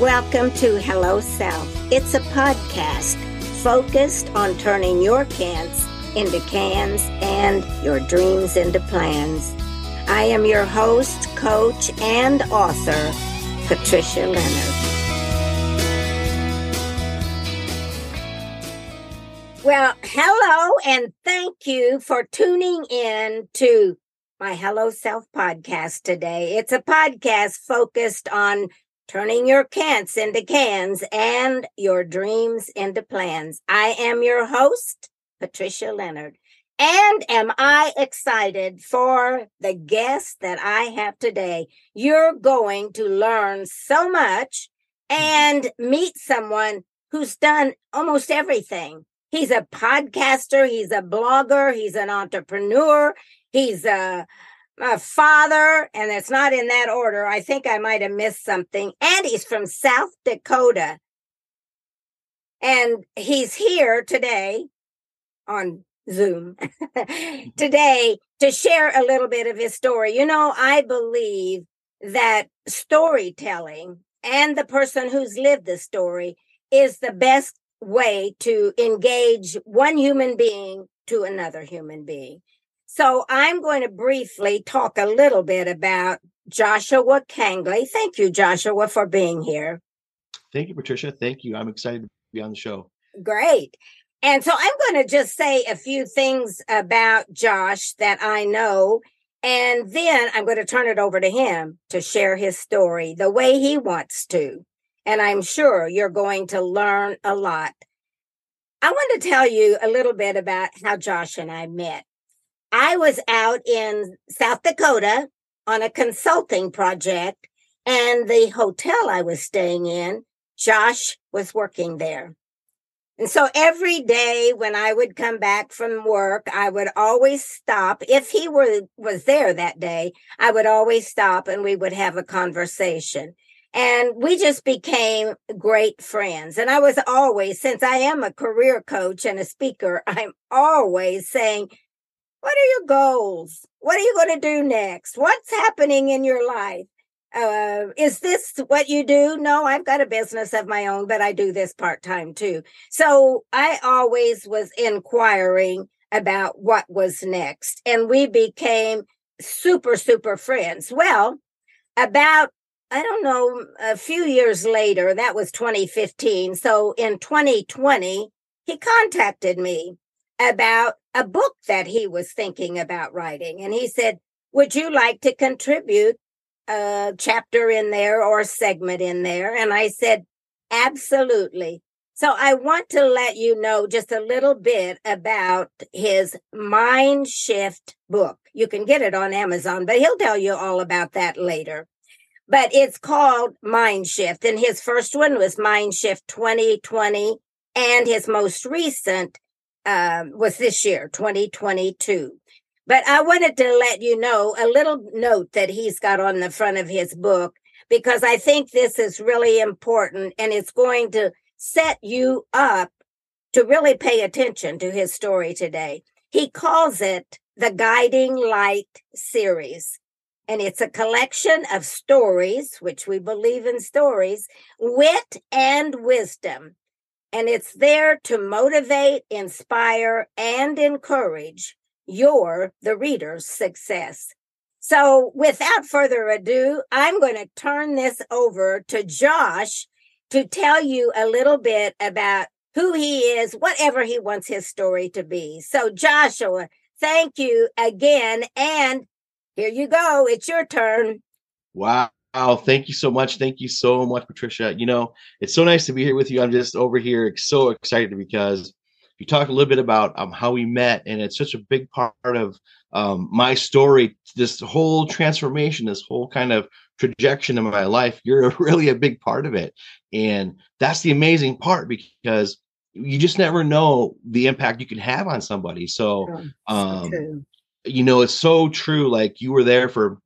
Welcome to Hello Self. It's a podcast focused on turning your cans into cans and your dreams into plans. I am your host, coach, and author, Patricia Leonard. Well, hello, and thank you for tuning in to my Hello Self podcast today. It's a podcast focused on turning your cans into cans and your dreams into plans. I am your host, Patricia Leonard. And am I excited for the guest that I have today? You're going to learn so much and meet someone who's done almost everything. He's a podcaster, he's a blogger, he's an entrepreneur, he's a a father, and it's not in that order. I think I might have missed something. And he's from South Dakota. And he's here today on Zoom today to share a little bit of his story. You know, I believe that storytelling and the person who's lived the story is the best way to engage one human being to another human being. So I'm going to briefly talk a little bit about Joshua Kangley. Thank you, Joshua, for being here. Thank you, Patricia. Thank you. I'm excited to be on the show. Great. And so I'm going to just say a few things about Josh that I know. And then I'm going to turn it over to him to share his story the way he wants to. And I'm sure you're going to learn a lot. I want to tell you a little bit about how Josh and I met. I was out in South Dakota on a consulting project, and the hotel I was staying in, Josh was working there. And so every day when I would come back from work, I would always stop. If he were was there that day, I would always stop and we would have a conversation. And we just became great friends. And I was always, since I am a career coach and a speaker, I'm always saying, what are your goals? What are you going to do next? What's happening in your life? Uh, is this what you do? No, I've got a business of my own, but I do this part time too. So I always was inquiring about what was next. And we became super, super friends. Well, about, I don't know, a few years later, that was 2015. So in 2020, he contacted me about a book that he was thinking about writing. And he said, Would you like to contribute a chapter in there or segment in there? And I said, Absolutely. So I want to let you know just a little bit about his Mind Shift book. You can get it on Amazon, but he'll tell you all about that later. But it's called Mind Shift. And his first one was Mind Shift 2020. And his most recent um, was this year, 2022. But I wanted to let you know a little note that he's got on the front of his book because I think this is really important and it's going to set you up to really pay attention to his story today. He calls it the Guiding Light series. And it's a collection of stories, which we believe in stories, wit and wisdom and it's there to motivate, inspire, and encourage your, the reader's success. So without further ado, I'm going to turn this over to Josh to tell you a little bit about who he is, whatever he wants his story to be. So Joshua, thank you again. And here you go. It's your turn. Wow. Wow, thank you so much. Thank you so much, Patricia. You know, it's so nice to be here with you. I'm just over here so excited because you talked a little bit about um, how we met, and it's such a big part of um, my story, this whole transformation, this whole kind of trajectory in my life. You're really a big part of it. And that's the amazing part because you just never know the impact you can have on somebody. So, um, so you know, it's so true. Like you were there for,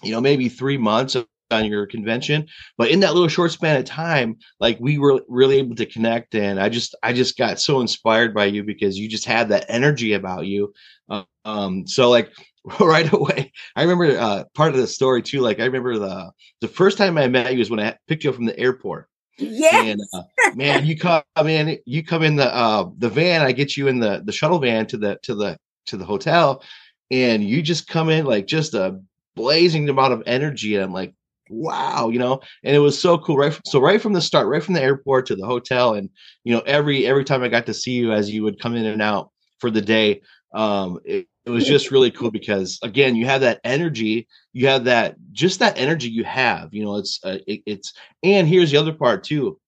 you know, maybe three months of on your convention but in that little short span of time like we were really able to connect and i just i just got so inspired by you because you just had that energy about you um so like right away. I remember uh, part of the story too. Like I remember the the first time I met you was when I picked you up from the airport. Yeah, and uh, man, you come in, you come in the uh, the van. I get you in the the shuttle van to the to the to the hotel, and you just come in like just a blazing amount of energy. And I'm like, wow, you know, and it was so cool. Right, from, so right from the start, right from the airport to the hotel, and you know, every every time I got to see you as you would come in and out for the day, um, it, it was just really cool because again you have that energy you have that just that energy you have you know it's uh, it, it's and here's the other part too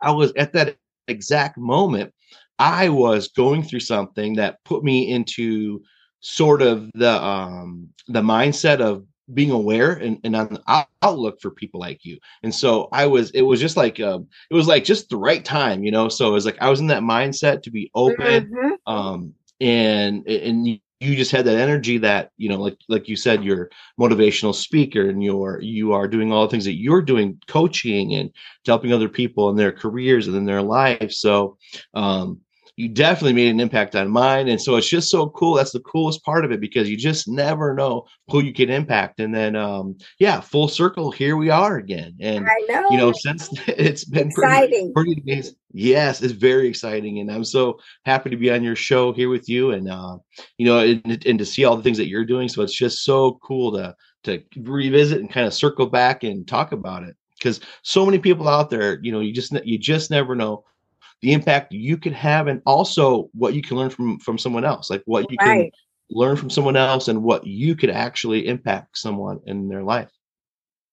i was at that exact moment i was going through something that put me into sort of the um the mindset of being aware and, and on the outlook for people like you. And so i was it was just like um it was like just the right time you know? So it was like i was in that mindset to be open mm-hmm. um and and you just had that energy that you know like like you said you're motivational speaker and you're you are doing all the things that you're doing coaching and helping other people in their careers and in their lives. So um you definitely made an impact on mine. And so it's just so cool. That's the coolest part of it because you just never know who you can impact. And then, um, yeah, full circle, here we are again. And, I know. you know, since it's been exciting. Pretty, pretty amazing. Yes, it's very exciting. And I'm so happy to be on your show here with you and, uh, you know, and, and to see all the things that you're doing. So it's just so cool to, to revisit and kind of circle back and talk about it because so many people out there, you know, you just, you just never know the impact you can have and also what you can learn from from someone else like what you right. can learn from someone else and what you could actually impact someone in their life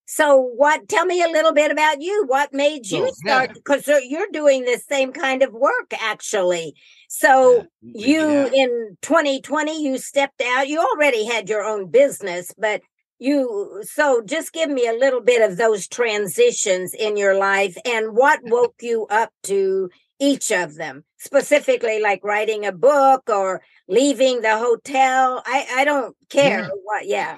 so what tell me a little bit about you what made you so, start because yeah. you're doing the same kind of work actually so yeah, you yeah. in 2020 you stepped out you already had your own business but you so just give me a little bit of those transitions in your life and what woke you up to each of them specifically like writing a book or leaving the hotel i i don't care yeah. what yeah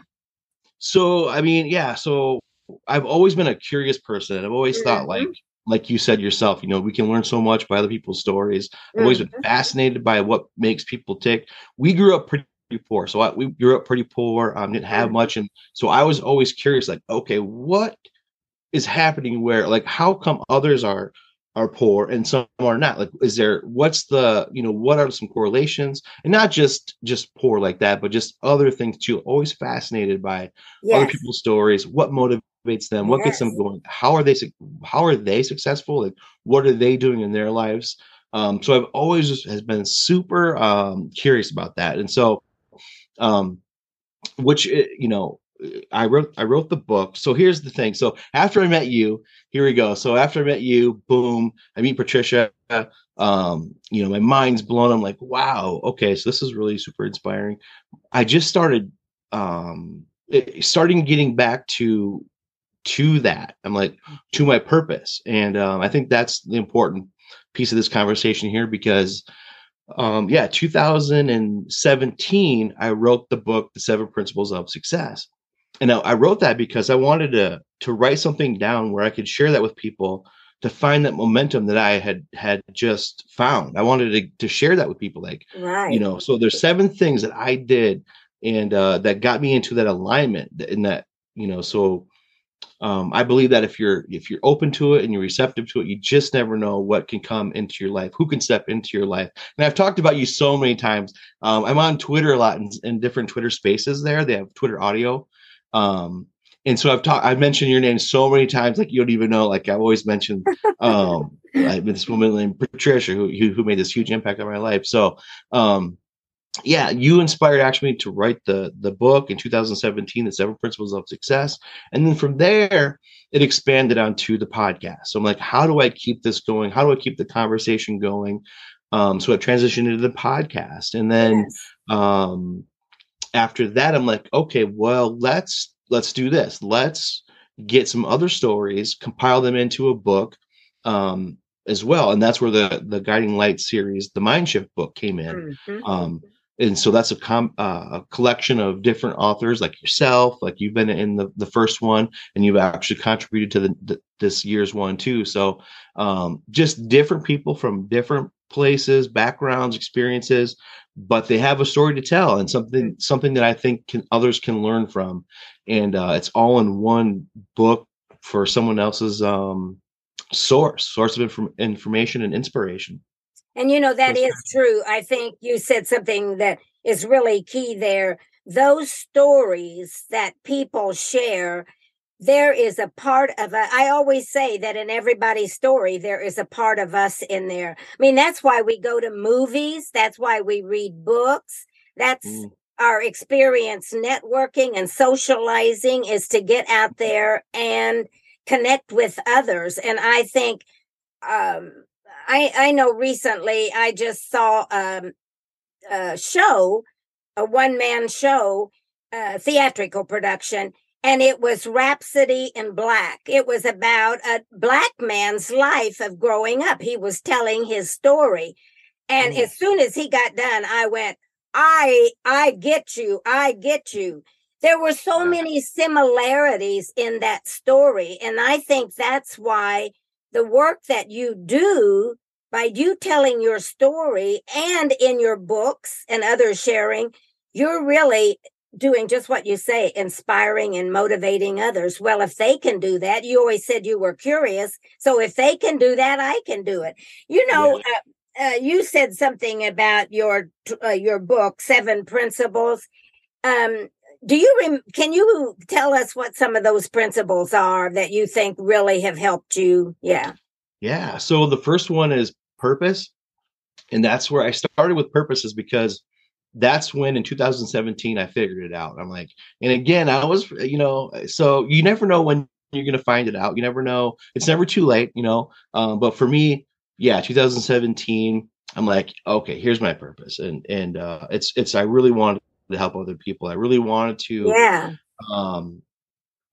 so i mean yeah so i've always been a curious person i've always mm-hmm. thought like like you said yourself you know we can learn so much by other people's stories i've mm-hmm. always been mm-hmm. fascinated by what makes people tick we grew up pretty poor so I, we grew up pretty poor um, didn't have mm-hmm. much and so i was always curious like okay what is happening where like how come others are are poor and some are not. Like is there what's the you know what are some correlations? And not just just poor like that but just other things too always fascinated by. Yes. other people's stories what motivates them what yes. gets them going how are they how are they successful? Like what are they doing in their lives? Um so i've always just has been super um curious about that. And so um which eh, you know I wrote I wrote the book. So here's the thing. So after I met you, here we go. So after I met you, boom, I meet Patricia. Um, you know, my mind's blown. I'm like, wow, okay, so this is really super inspiring. I just started um starting getting back to to that. I'm like to my purpose. And um, I think that's the important piece of this conversation here because um yeah 2017 i wrote the book the seven principles of success and I wrote that because I wanted to to write something down where I could share that with people to find that momentum that I had had just found. I wanted to, to share that with people, like right. you know. So there's seven things that I did and uh, that got me into that alignment. In that you know, so um, I believe that if you're if you're open to it and you're receptive to it, you just never know what can come into your life, who can step into your life. And I've talked about you so many times. Um, I'm on Twitter a lot in, in different Twitter spaces. There, they have Twitter audio um, and so I've talked, I've mentioned your name so many times, like you don't even know. Like I've always mentioned, um, I've this woman named Patricia who, who made this huge impact on my life. So, um, yeah, you inspired actually to write the the book in 2017, the Seven Principles of Success, and then from there it expanded onto the podcast. So I'm like, how do I keep this going? How do I keep the conversation going? Um, so it transitioned into the podcast, and then yes. um, after that i'm like okay well let's let's do this. Let's get some other stories compile them into a book um, as well. And that's where the the guiding light series the mind shift book came in. Mm-hmm. um, and so that's a, com- uh, a collection of different authors like yourself like you've been in the, the first one and you've actually contributed to the, the this year's one too. So um, just different people from different places backgrounds experiences but they have a story to tell and something something that I think can, others can learn from, and uh, it's all in one book for someone else's um, source source of inf- information and inspiration. And you know that is true. I think you said something that is really key there. Those stories that people share there is a part of a, I always say that in everybody's story, there is a part of us in there. I mean, that's why we go to movies. That's why we read books. That's mm. our experience networking and socializing is to get out there and connect with others. And I think, um, I, I know recently I just saw um, a show, a one man show, uh, theatrical production, and it was Rhapsody in Black. It was about a black man's life of growing up. He was telling his story. And mm. as soon as he got done, I went, I I get you. I get you. There were so many similarities in that story. And I think that's why the work that you do by you telling your story and in your books and others sharing, you're really doing just what you say, inspiring and motivating others. Well, if they can do that, you always said you were curious. So if they can do that, I can do it. You know, yeah. uh, uh, you said something about your uh, your book, Seven Principles. Um, do you rem- can you tell us what some of those principles are that you think really have helped you? Yeah. Yeah. So the first one is purpose, and that's where I started with purpose, is because that's when in 2017 I figured it out. I'm like, and again, I was, you know, so you never know when you're going to find it out. You never know. It's never too late, you know. Um, but for me, yeah, 2017, I'm like, okay, here's my purpose, and and uh, it's it's I really wanted to help other people. I really wanted to, yeah, um,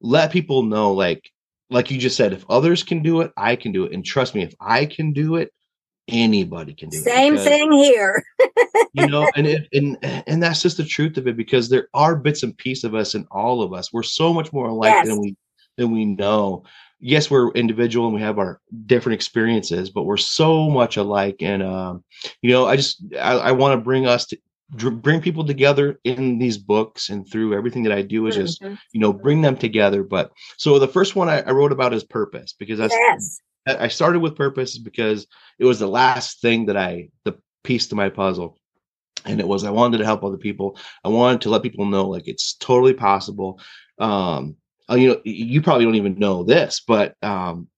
let people know, like like you just said, if others can do it, I can do it, and trust me, if I can do it, anybody can do Same it. Same thing here. you know, and it, and and that's just the truth of it because there are bits and pieces of us in all of us. We're so much more alike yes. than we than we know. Yes, we're individual and we have our different experiences, but we're so much alike. And um, you know, I just I, I want to bring us to bring people together in these books and through everything that I do is just mm-hmm. you know bring them together. But so the first one I, I wrote about is purpose because that's yes. I started with purpose because it was the last thing that I the piece to my puzzle. And it was I wanted to help other people. I wanted to let people know like it's totally possible. Um, uh, you know, you probably don't even know this, but um,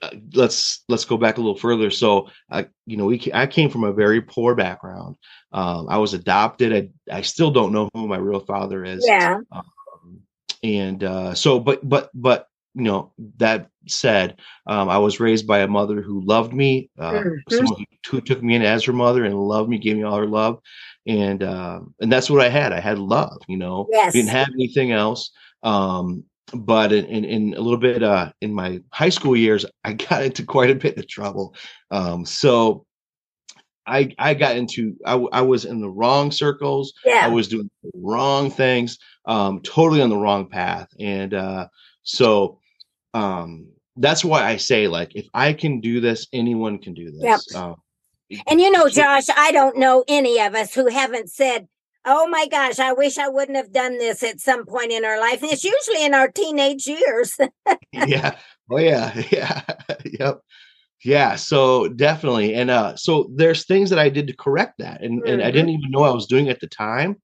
uh, let's let's go back a little further. So, I, you know, we I came from a very poor background. Um, I was adopted. I I still don't know who my real father is. Yeah. Um, and uh, so, but but but you know that said um, i was raised by a mother who loved me uh, mm-hmm. someone who, took me in as her mother and loved me gave me all her love and uh, and that's what i had i had love you know yes. didn't have anything else um, but in, in, in, a little bit uh, in my high school years i got into quite a bit of trouble um, so I, I got into I, I was in the wrong circles yeah. i was doing the wrong things um, totally on the wrong path and uh, so um that's why i say like if i can do this anyone can do this yep. Um, and you know josh i don't know any of us who haven't said oh my gosh i wish i wouldn't have done this at some point in our life. And it's usually in our teenage years. Yeah. Oh yeah. Yeah. Yep. Yeah so definitely and uh so there's things that i did to correct that and, mm-hmm. and i didn't even know i was doing at the time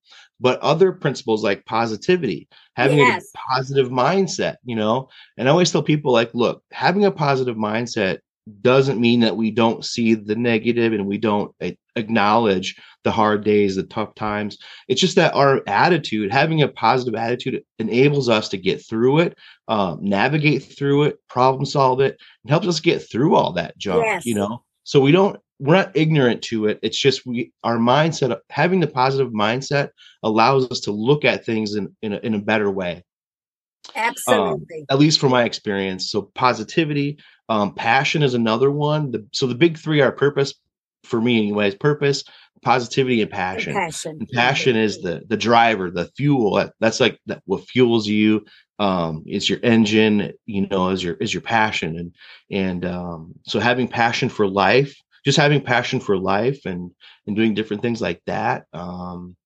but other principles like positivity, having yes. a positive mindset, you know. And I always tell people like, look, having a positive mindset doesn't mean that we don't see the negative and we don't acknowledge the hard days, the tough times. It's just that our attitude, having a positive attitude, enables us to get through it, um, navigate through it, problem solve it, and helps us get through all that junk. Yes. You know, so we don't we're not ignorant to it. It's just we our mindset having the positive mindset allows us to look at things in in a, in a better way. Absolutely. Um, at least from my experience. So positivity, um, passion is another one. The, so the big three are purpose for me, anyways. Purpose, positivity, and passion. And passion. And passion is the the driver, the fuel. That's like that, what fuels you. Um, it's your engine. You know, is your is your passion, and and um, so having passion for life just having passion for life and and doing different things like that. Um,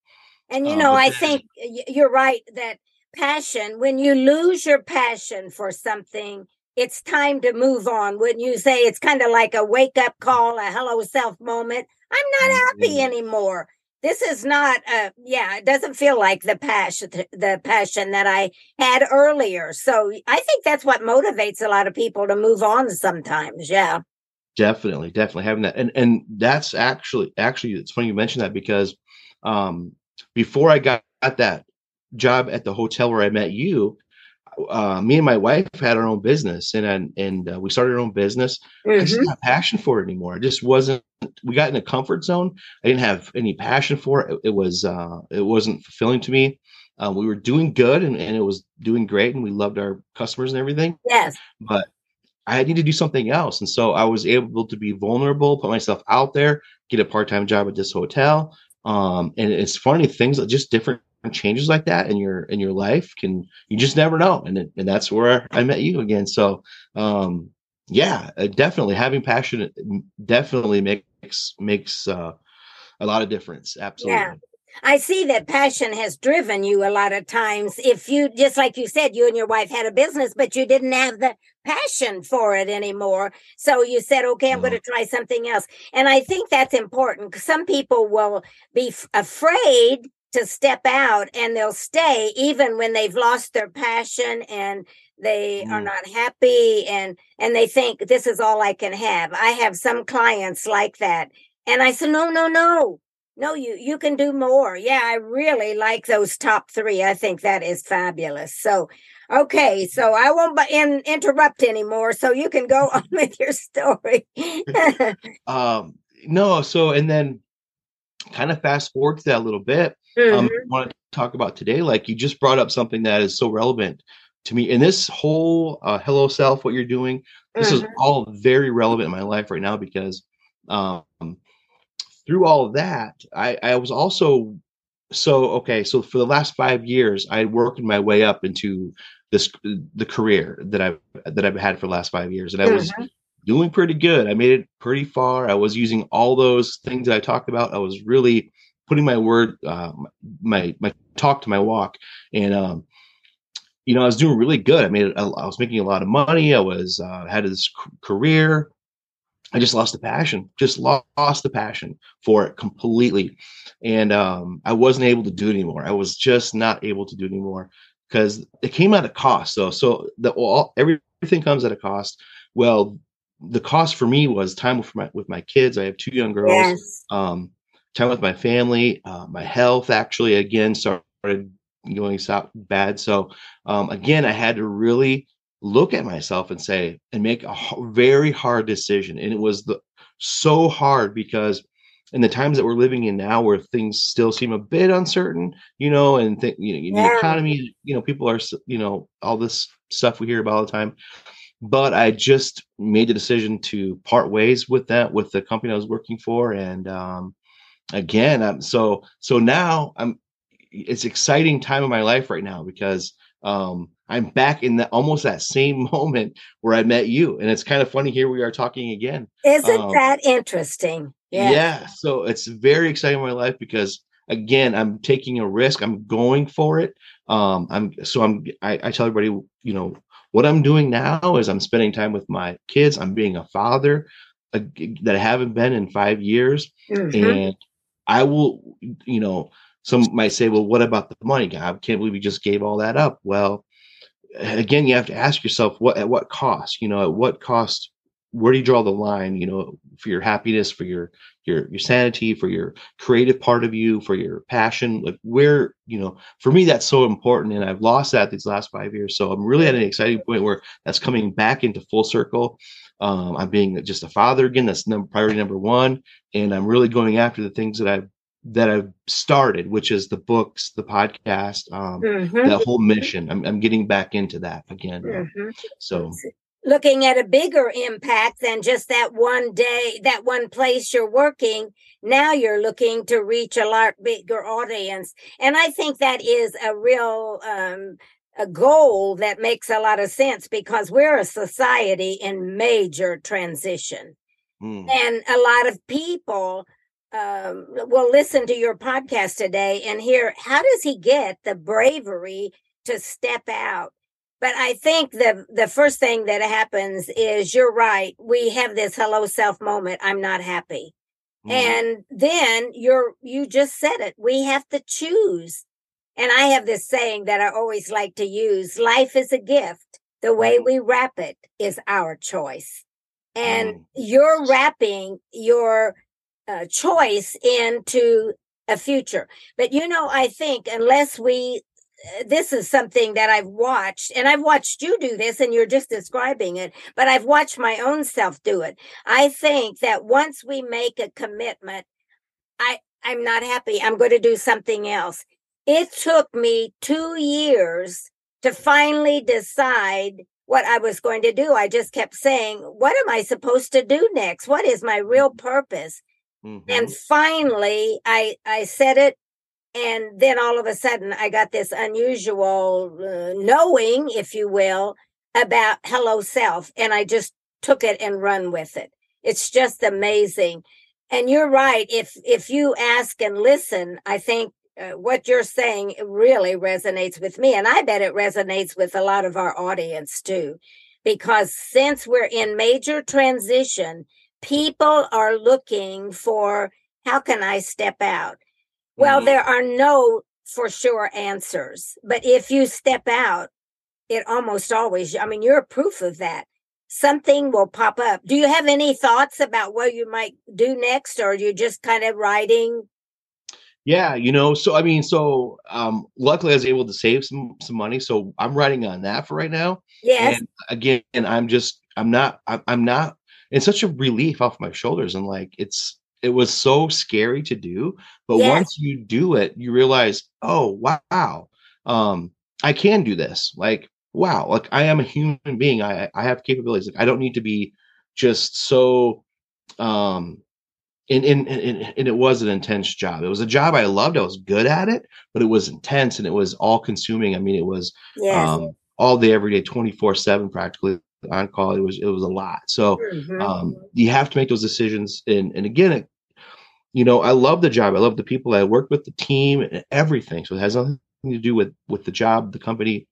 and you uh, know, uh, I think you're right that passion. When you lose your passion for something, it's time to move on. Wouldn't you say it's kind of like a wake up call, a hello self moment? I'm not happy mm-hmm. anymore this is not a yeah it doesn't feel like the passion the passion that i had earlier so i think that's what motivates a lot of people to move on sometimes yeah definitely definitely having that and and that's actually actually it's funny you mentioned that because um before i got that job at the hotel where i met you uh, me and my wife had our own business and and uh, we started our own business. Mm-hmm. I just mm-hmm. not passion for it anymore. It just wasn't. We got in a comfort zone. I didn't have any passion for it. It, it was uh, it wasn't fulfilling to me. Uh, we were doing good and, and it was doing great and we loved our customers and everything. Yes, but I need to do something else. And so I was able to be vulnerable, put myself out there, get a part time job at this hotel. Um, and it's funny things just different changes like that in your in your life can you just never know and it, and that's where I met you again so um yeah uh, definitely having passion definitely makes makes uh, a lot of difference absolutely yeah. I see that passion has driven you a lot of times. If you, just like you said, you and your wife had a business, but you didn't have the passion for it anymore. So you said, okay, I'm mm-hmm. going to try something else. And I think that's important because some people will be f- afraid to step out and they'll stay even when they've lost their passion and they mm. are not happy and and they think this is all I can have. I have some clients like that. And I said, no, no, no. No, you you can do more. Yeah, I really like those top three. I think that is fabulous. So, okay, so I won't in, interrupt anymore. So you can go on with your story. um, no, so and then kind of fast forward to that a little bit. Um, mm-hmm. Um, I want to talk about today. Like you just brought up something that is so relevant to me. And this whole uh, hello self, what you're doing, this mm-hmm. is all very relevant in my life right now because um, through all of that, I, I was also so okay. So for the last five years, I worked my way up into this the career that I've that I've had for the last five years, and I mm-hmm. was doing pretty good. I made it pretty far. I was using all those things that I talked about. I was really putting my word, uh, my my talk to my walk, and um, you know, I was doing really good. I made, I, I was making a lot of money. I was uh, had this career. I just lost the passion, just lost the passion for it completely, and um, I wasn't able to do it anymore. I was just not able to do it anymore because it came at a cost. So, so the all everything comes at a cost. Well, the cost for me was time with my with my kids. I have two young girls. Yes. Um, time with my family, uh, my health actually again started going so bad. So um, again, I had to really look at myself and say and make a very hard decision. And it was the so hard because in the times that we're living in now, where things still seem a bit uncertain, you know, and th- you know, yeah. the economy, you know, people are, you know, all this stuff we hear about all the time. But I just made the decision to part ways with that with the company I was working for, and um, again i'm so so now i'm it's exciting time of my life right now because um i'm back in the almost that same moment where i met you and it's kind of funny here we are talking again. Isn't um, that interesting? Yeah yeah so it's very exciting in my life because again i'm taking a risk i'm going for it um i'm so i'm I, I tell everybody you know what i'm doing now is i'm spending time with my kids i'm being a father uh, that i haven't been in five years mm-hmm. and I will, you know, some might say, well, what about the money? I can't believe you just gave all that up. Well, again, you have to ask yourself what at what cost, you know, at what cost, where do you draw the line, you know, for your happiness, for your your your sanity, for your creative part of you, for your passion, like where, you know, for me that's so important. And I've lost that these last five years. So I'm really at an exciting point where that's coming back into full circle. Um, I'm being just a father again. That's number, priority number one, and I'm really going after the things that I've that I've started, which is the books, the podcast, um, mm-hmm. that whole mission. I'm, I'm getting back into that again. Mm-hmm. So looking at a bigger impact than just that one day, that one place you're working. Now you're looking to reach a lot bigger audience. And I think that is a real um, a goal that makes a lot of sense because we're a society in major transition. Mm. And a lot of people um, will listen to your podcast today and hear how does he get the bravery to step out? But I think the the first thing that happens is you're right. We have this hello self moment. I'm not happy. Mm. And then you're you just said it. We have to choose. And I have this saying that I always like to use life is a gift. The way mm. we wrap it is our choice. And mm. you're wrapping your uh, choice into a future. But you know, I think unless we, uh, this is something that I've watched, and I've watched you do this, and you're just describing it, but I've watched my own self do it. I think that once we make a commitment, I, I'm not happy. I'm going to do something else. It took me two years to finally decide what I was going to do. I just kept saying, What am I supposed to do next? What is my real purpose? Mm-hmm. And finally, I I said it, and then all of a sudden, I got this unusual uh, knowing, if you will, about hello self, and I just took it and run with it. It's just amazing. And you're right. If if you ask and listen, I think uh, what you're saying really resonates with me. And I bet it resonates with a lot of our audience too. Because since we're in major transition, people are looking for how can I step out? Well, mm-hmm. there are no for sure answers. But if you step out, it almost always, I mean, you're a proof of that. Something will pop up. Do you have any thoughts about what you might do next, or are you just kind of writing yeah, you know, so I mean, so um luckily I was able to save some some money, so I'm writing on that for right now. Yes. And again, I'm just I'm not I'm, I'm not it's such a relief off my shoulders and like it's it was so scary to do, but yes. once you do it, you realize, "Oh, wow. Um I can do this." Like, wow, like I am a human being. I I have capabilities. Like I don't need to be just so um and, and, and, and it was an intense job. It was a job I loved. I was good at it, but it was intense and it was all consuming. I mean, it was yes. um, all day, every day, 24 seven, practically on call. It was, it was a lot. So mm-hmm. um, you have to make those decisions. And, and again, it, you know, I love the job. I love the people I worked with, the team and everything. So it has nothing to do with, with the job, the company,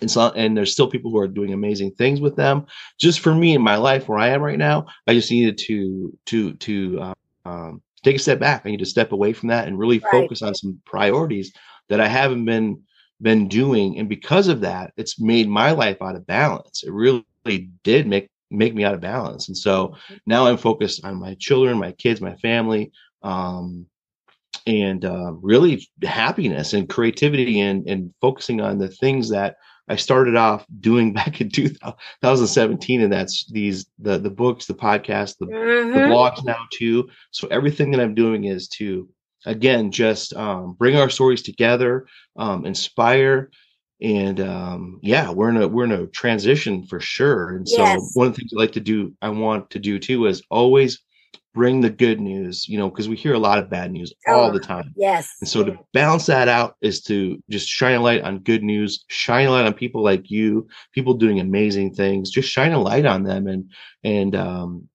and so and there's still people who are doing amazing things with them just for me in my life where i am right now i just needed to to to uh, um, take a step back. I need to step away from that and really right. focus on some priorities that I haven't been been doing. And because of that, it's made my life out of balance. It really did make make me out of balance. And so now I'm focused on my children, my kids, my family, um, and uh, really happiness and creativity and and focusing on the things that I started off doing back in 2017, and that's these the the books, the podcast, the, mm-hmm. the blogs now too. So everything that I'm doing is to again just um, bring our stories together, um, inspire, and um, yeah, we're in a we're in a transition for sure. And so yes. one of the things I like to do, I want to do too, is always bring the good news, you know, because we hear a lot of bad news oh, all the time. Yes. And so to balance that out is to just shine a light on good news, shine a light on people like you, people doing amazing things, just shine a light on them and and um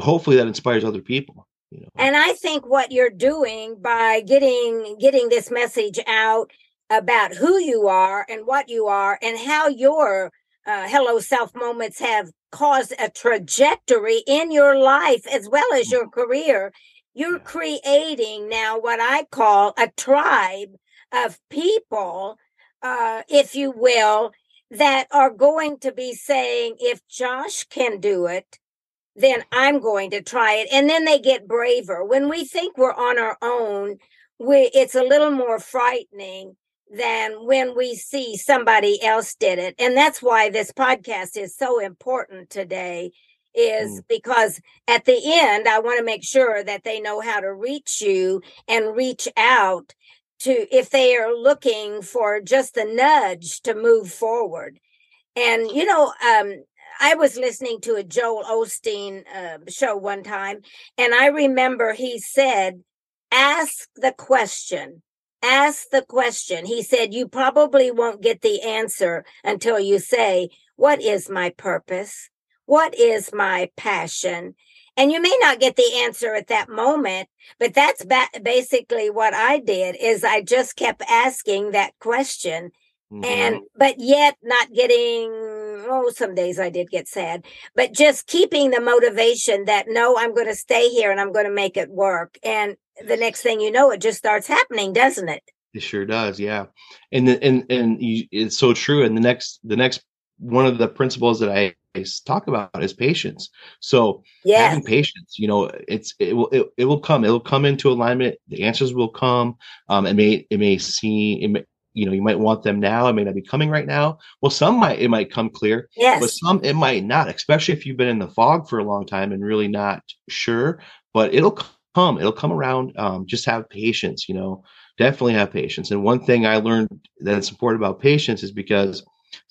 hopefully that inspires other people. You know. And I think what you're doing by getting getting this message out about who you are and what you are and how your uh, hello self moments have caused a trajectory in your life as well as your career. You're creating now what I call a tribe of people, uh, if you will, that are going to be saying, if Josh can do it, then I'm going to try it. And then they get braver. When we think we're on our own, we, it's a little more frightening than when we see somebody else did it. And that's why this podcast is so important today is mm. because at the end I want to make sure that they know how to reach you and reach out to if they are looking for just the nudge to move forward. And you know, um, I was listening to a Joel Osteen uh, show one time, and I remember he said, "Ask the question." Ask the question. He said, You probably won't get the answer until you say, What is my purpose? What is my passion? and you may not get the answer at that moment but that's ba- basically what i did is i just kept asking that question mm-hmm. and but yet not getting oh some days i did get sad but just keeping the motivation that no i'm going to stay here and i'm going to make it work and the next thing you know it just starts happening doesn't it it sure does yeah and the, and and you, it's so true and the next the next one of the principles that I talk about is patience. So yes. having patience, you know, it's it will it, it will come. It will come into alignment. The answers will come. Um, it may it may seem it may, you know you might want them now. It may not be coming right now. Well, some might it might come clear. Yes. But some it might not, especially if you've been in the fog for a long time and really not sure. But it'll come. It'll come around. Um, just have patience. You know, definitely have patience. And one thing I learned that's important about patience is because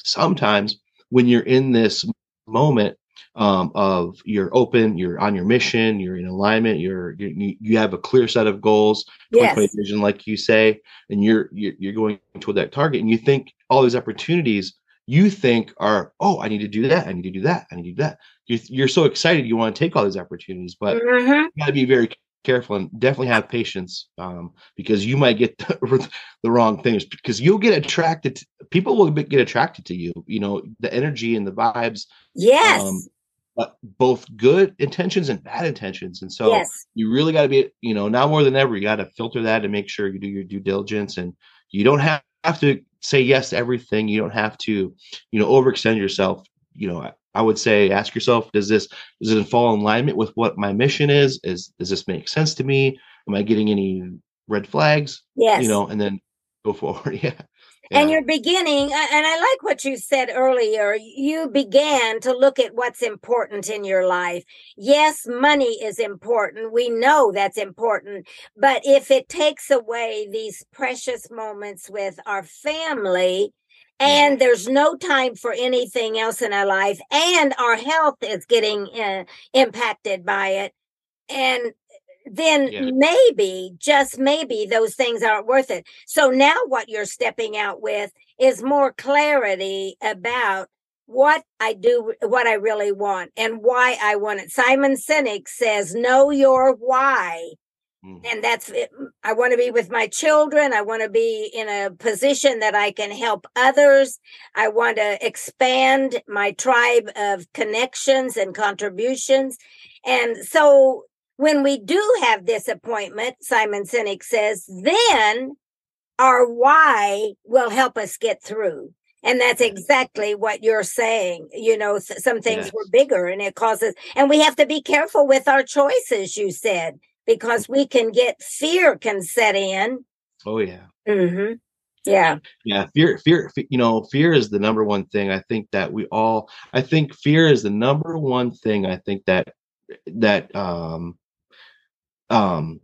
sometimes when you're in this moment um, of you're open, you're on your mission, you're in alignment, you're, you you have a clear set of goals, yes. vision, like you say, and you're, you're you're going toward that target, and you think all these opportunities you think are, oh, I need to do that, I need to do that, I need to do that. You're, you're so excited, you want to take all these opportunities, but mm-hmm. you got to be very careful and definitely have patience um, because you might get the, the, wrong things because you'll get attracted to, people will get attracted to you you know the energy and the vibes yes um, but both good intentions and bad intentions and so yes. you really got to be you know now more than ever you got to filter that and make sure you do your due diligence and you don't have, have to say yes to everything you don't have to you know overextend yourself you know I would say ask yourself, does this does it fall in alignment with what my mission is? Is does this make sense to me? Am I getting any red flags? Yes. You know, and then go forward. yeah. Yeah. And you're beginning, and I like what you said earlier. You began to look at what's important in your life. Yes, money is important. We know that's important. But if it takes away these precious moments with our family, and there's no time for anything else in our life and our health is getting uh, impacted by it and then yeah. maybe just maybe those things aren't worth it so now what you're stepping out with is more clarity about what I do, what I really want, and why I want it. Simon Sinek says, Know your why. Mm. And that's it. I want to be with my children. I want to be in a position that I can help others. I want to expand my tribe of connections and contributions. And so when we do have this appointment, Simon Sinek says, then our why will help us get through. And that's exactly what you're saying. You know, some things yes. were bigger and it causes, and we have to be careful with our choices, you said because we can get fear can set in. Oh yeah. Mm-hmm. Yeah. Yeah. Fear, fear, you know, fear is the number one thing. I think that we all, I think fear is the number one thing. I think that, that, um, um,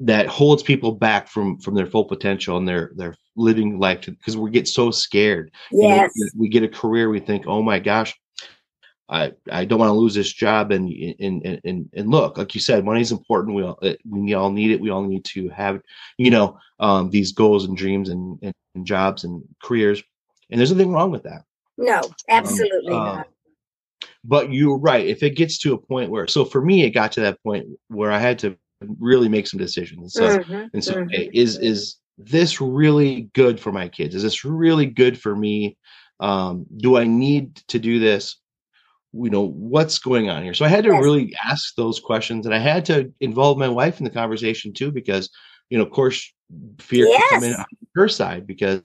that holds people back from from their full potential and their their living life because we get so scared. Yes. You know, we get a career, we think, oh my gosh, I, I don't want to lose this job and, and and and look like you said money is important. We all we all need it. We all need to have you know um, these goals and dreams and, and, and, jobs and careers. And there's nothing wrong with that. No absolutely um, uh, not. but you're right. If it gets to a point where so for me it got to that point where I had to really make some decisions and so, mm-hmm, and so mm-hmm. okay, is is this really good for my kids? Is this really good for me? Um, do I need to do this you know what's going on here so i had to yes. really ask those questions and i had to involve my wife in the conversation too because you know of course fear yes. can come in on her side because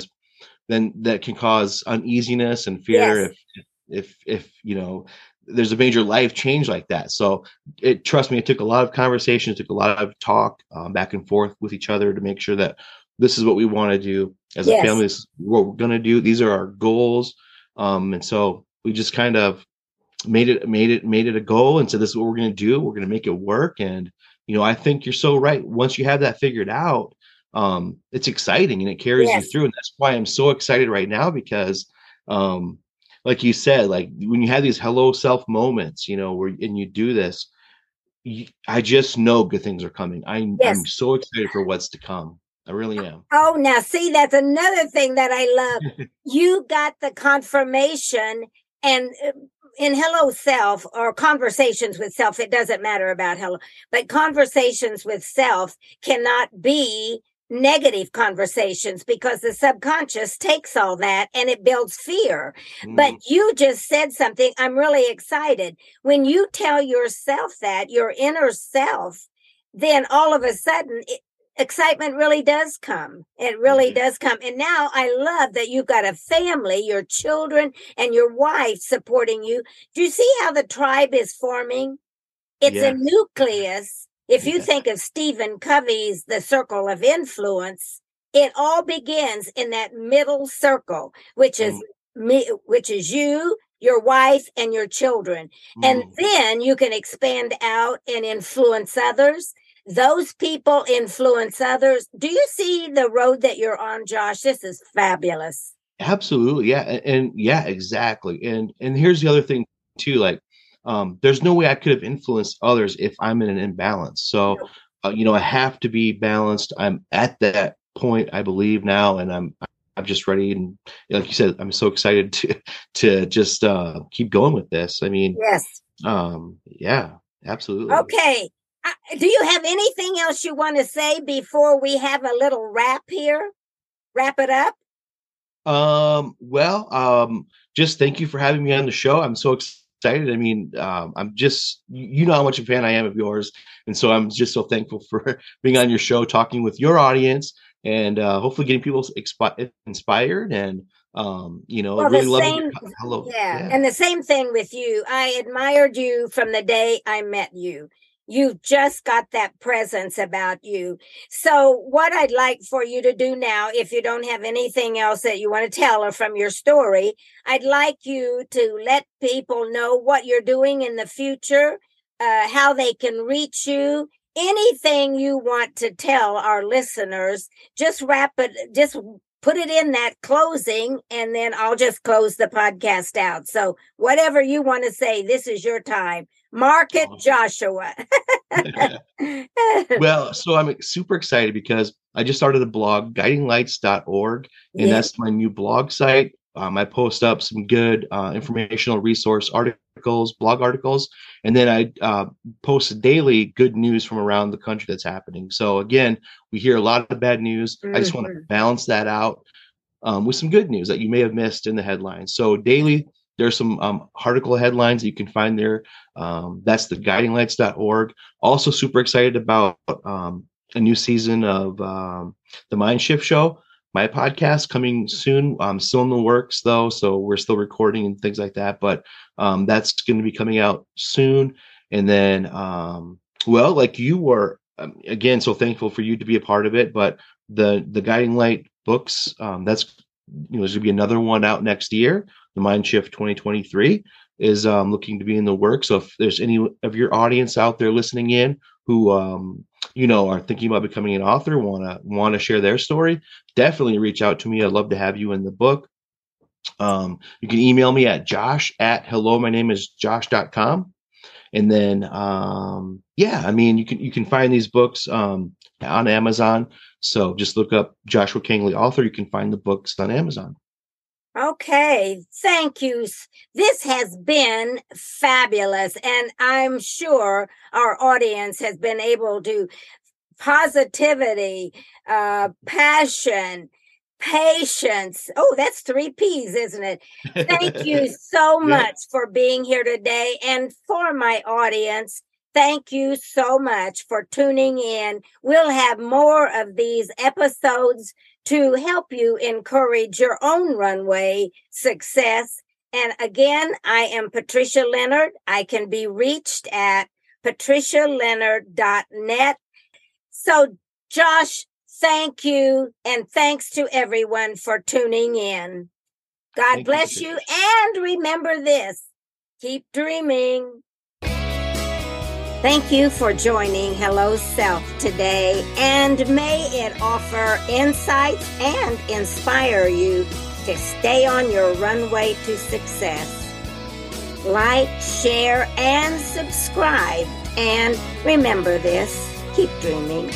then that can cause uneasiness and fear yes. if if if you know there's a major life change like that so it trust me it took a lot of conversations took a lot of talk um, back and forth with each other to make sure that this is what we want to do as a family this is what we're going to do these are our goals um, and so we just kind of made it made it made it a goal and said this is what we're going to do we're going to make it work and you know i think you're so right once you have that figured out um it's exciting and it carries yes. you through and that's why i'm so excited right now because um like you said like when you have these hello self moments you know where and you do this you, i just know good things are coming I, yes. i'm so excited for what's to come I really am. Oh, now see, that's another thing that I love. you got the confirmation and uh, in Hello Self or conversations with self, it doesn't matter about hello, but conversations with self cannot be negative conversations because the subconscious takes all that and it builds fear. Mm. But you just said something. I'm really excited. When you tell yourself that, your inner self, then all of a sudden it, excitement really does come. It really mm-hmm. does come. And now I love that you've got a family, your children and your wife supporting you. Do you see how the tribe is forming? It's yeah. a nucleus if you think of Stephen Covey's The Circle of Influence, it all begins in that middle circle, which is mm. me, which is you, your wife, and your children. Mm. And then you can expand out and influence others. Those people influence others. Do you see the road that you're on, Josh? This is fabulous. Absolutely. Yeah. And, and yeah, exactly. And and here's the other thing too, like um, there's no way I could have influenced others if I'm in an imbalance. So, uh, you know, I have to be balanced. I'm at that point, I believe now, and I'm I'm just ready. And like you said, I'm so excited to to just uh, keep going with this. I mean, yes, um, yeah, absolutely. Okay. Do you have anything else you want to say before we have a little wrap here? Wrap it up. Um. Well. Um. Just thank you for having me on the show. I'm so excited. I mean, um, I'm just you know how much a fan I am of yours, and so I'm just so thankful for being on your show, talking with your audience, and uh, hopefully getting people expi- inspired and um, you know, well, really loving. Hello, yeah. yeah, and the same thing with you. I admired you from the day I met you. You've just got that presence about you. So, what I'd like for you to do now, if you don't have anything else that you want to tell or from your story, I'd like you to let people know what you're doing in the future, uh, how they can reach you, anything you want to tell our listeners. Just wrap it, just put it in that closing, and then I'll just close the podcast out. So, whatever you want to say, this is your time. Mark it, Joshua. well, so I'm super excited because I just started a blog, guidinglights.org, and yeah. that's my new blog site. Um, I post up some good uh, informational resource articles, blog articles, and then I uh, post daily good news from around the country that's happening. So again, we hear a lot of bad news. Mm-hmm. I just want to mm-hmm. balance that out um, with some good news that you may have missed in the headlines. So daily there's some um, article headlines you can find there. Um, that's the guidinglights.org. Also, super excited about um, a new season of um, the Mind Shift Show, my podcast coming soon. I'm still in the works though, so we're still recording and things like that. But um, that's going to be coming out soon. And then, um, well, like you were again, so thankful for you to be a part of it. But the the Guiding Light books, that's you know, there's going to be another one out next year the Mind Shift 2023 is um, looking to be in the work. So if there's any of your audience out there listening in who um, you know are thinking about becoming an author, want to want to share their story, definitely reach out to me. I'd love to have you in the book. Um, you can email me at josh at hello my name is josh.com and then um, yeah i mean you can you can find these books um, on amazon so just look up joshua kangley author you can find the books on amazon Okay, thank you. This has been fabulous, and I'm sure our audience has been able to positivity, uh, passion, patience. Oh, that's three P's, isn't it? Thank you so much for being here today, and for my audience. Thank you so much for tuning in. We'll have more of these episodes to help you encourage your own runway success. And again, I am Patricia Leonard. I can be reached at patricialeonard.net. So, Josh, thank you. And thanks to everyone for tuning in. God thank bless you. you. And remember this keep dreaming. Thank you for joining Hello Self today, and may it offer insights and inspire you to stay on your runway to success. Like, share, and subscribe. And remember this keep dreaming.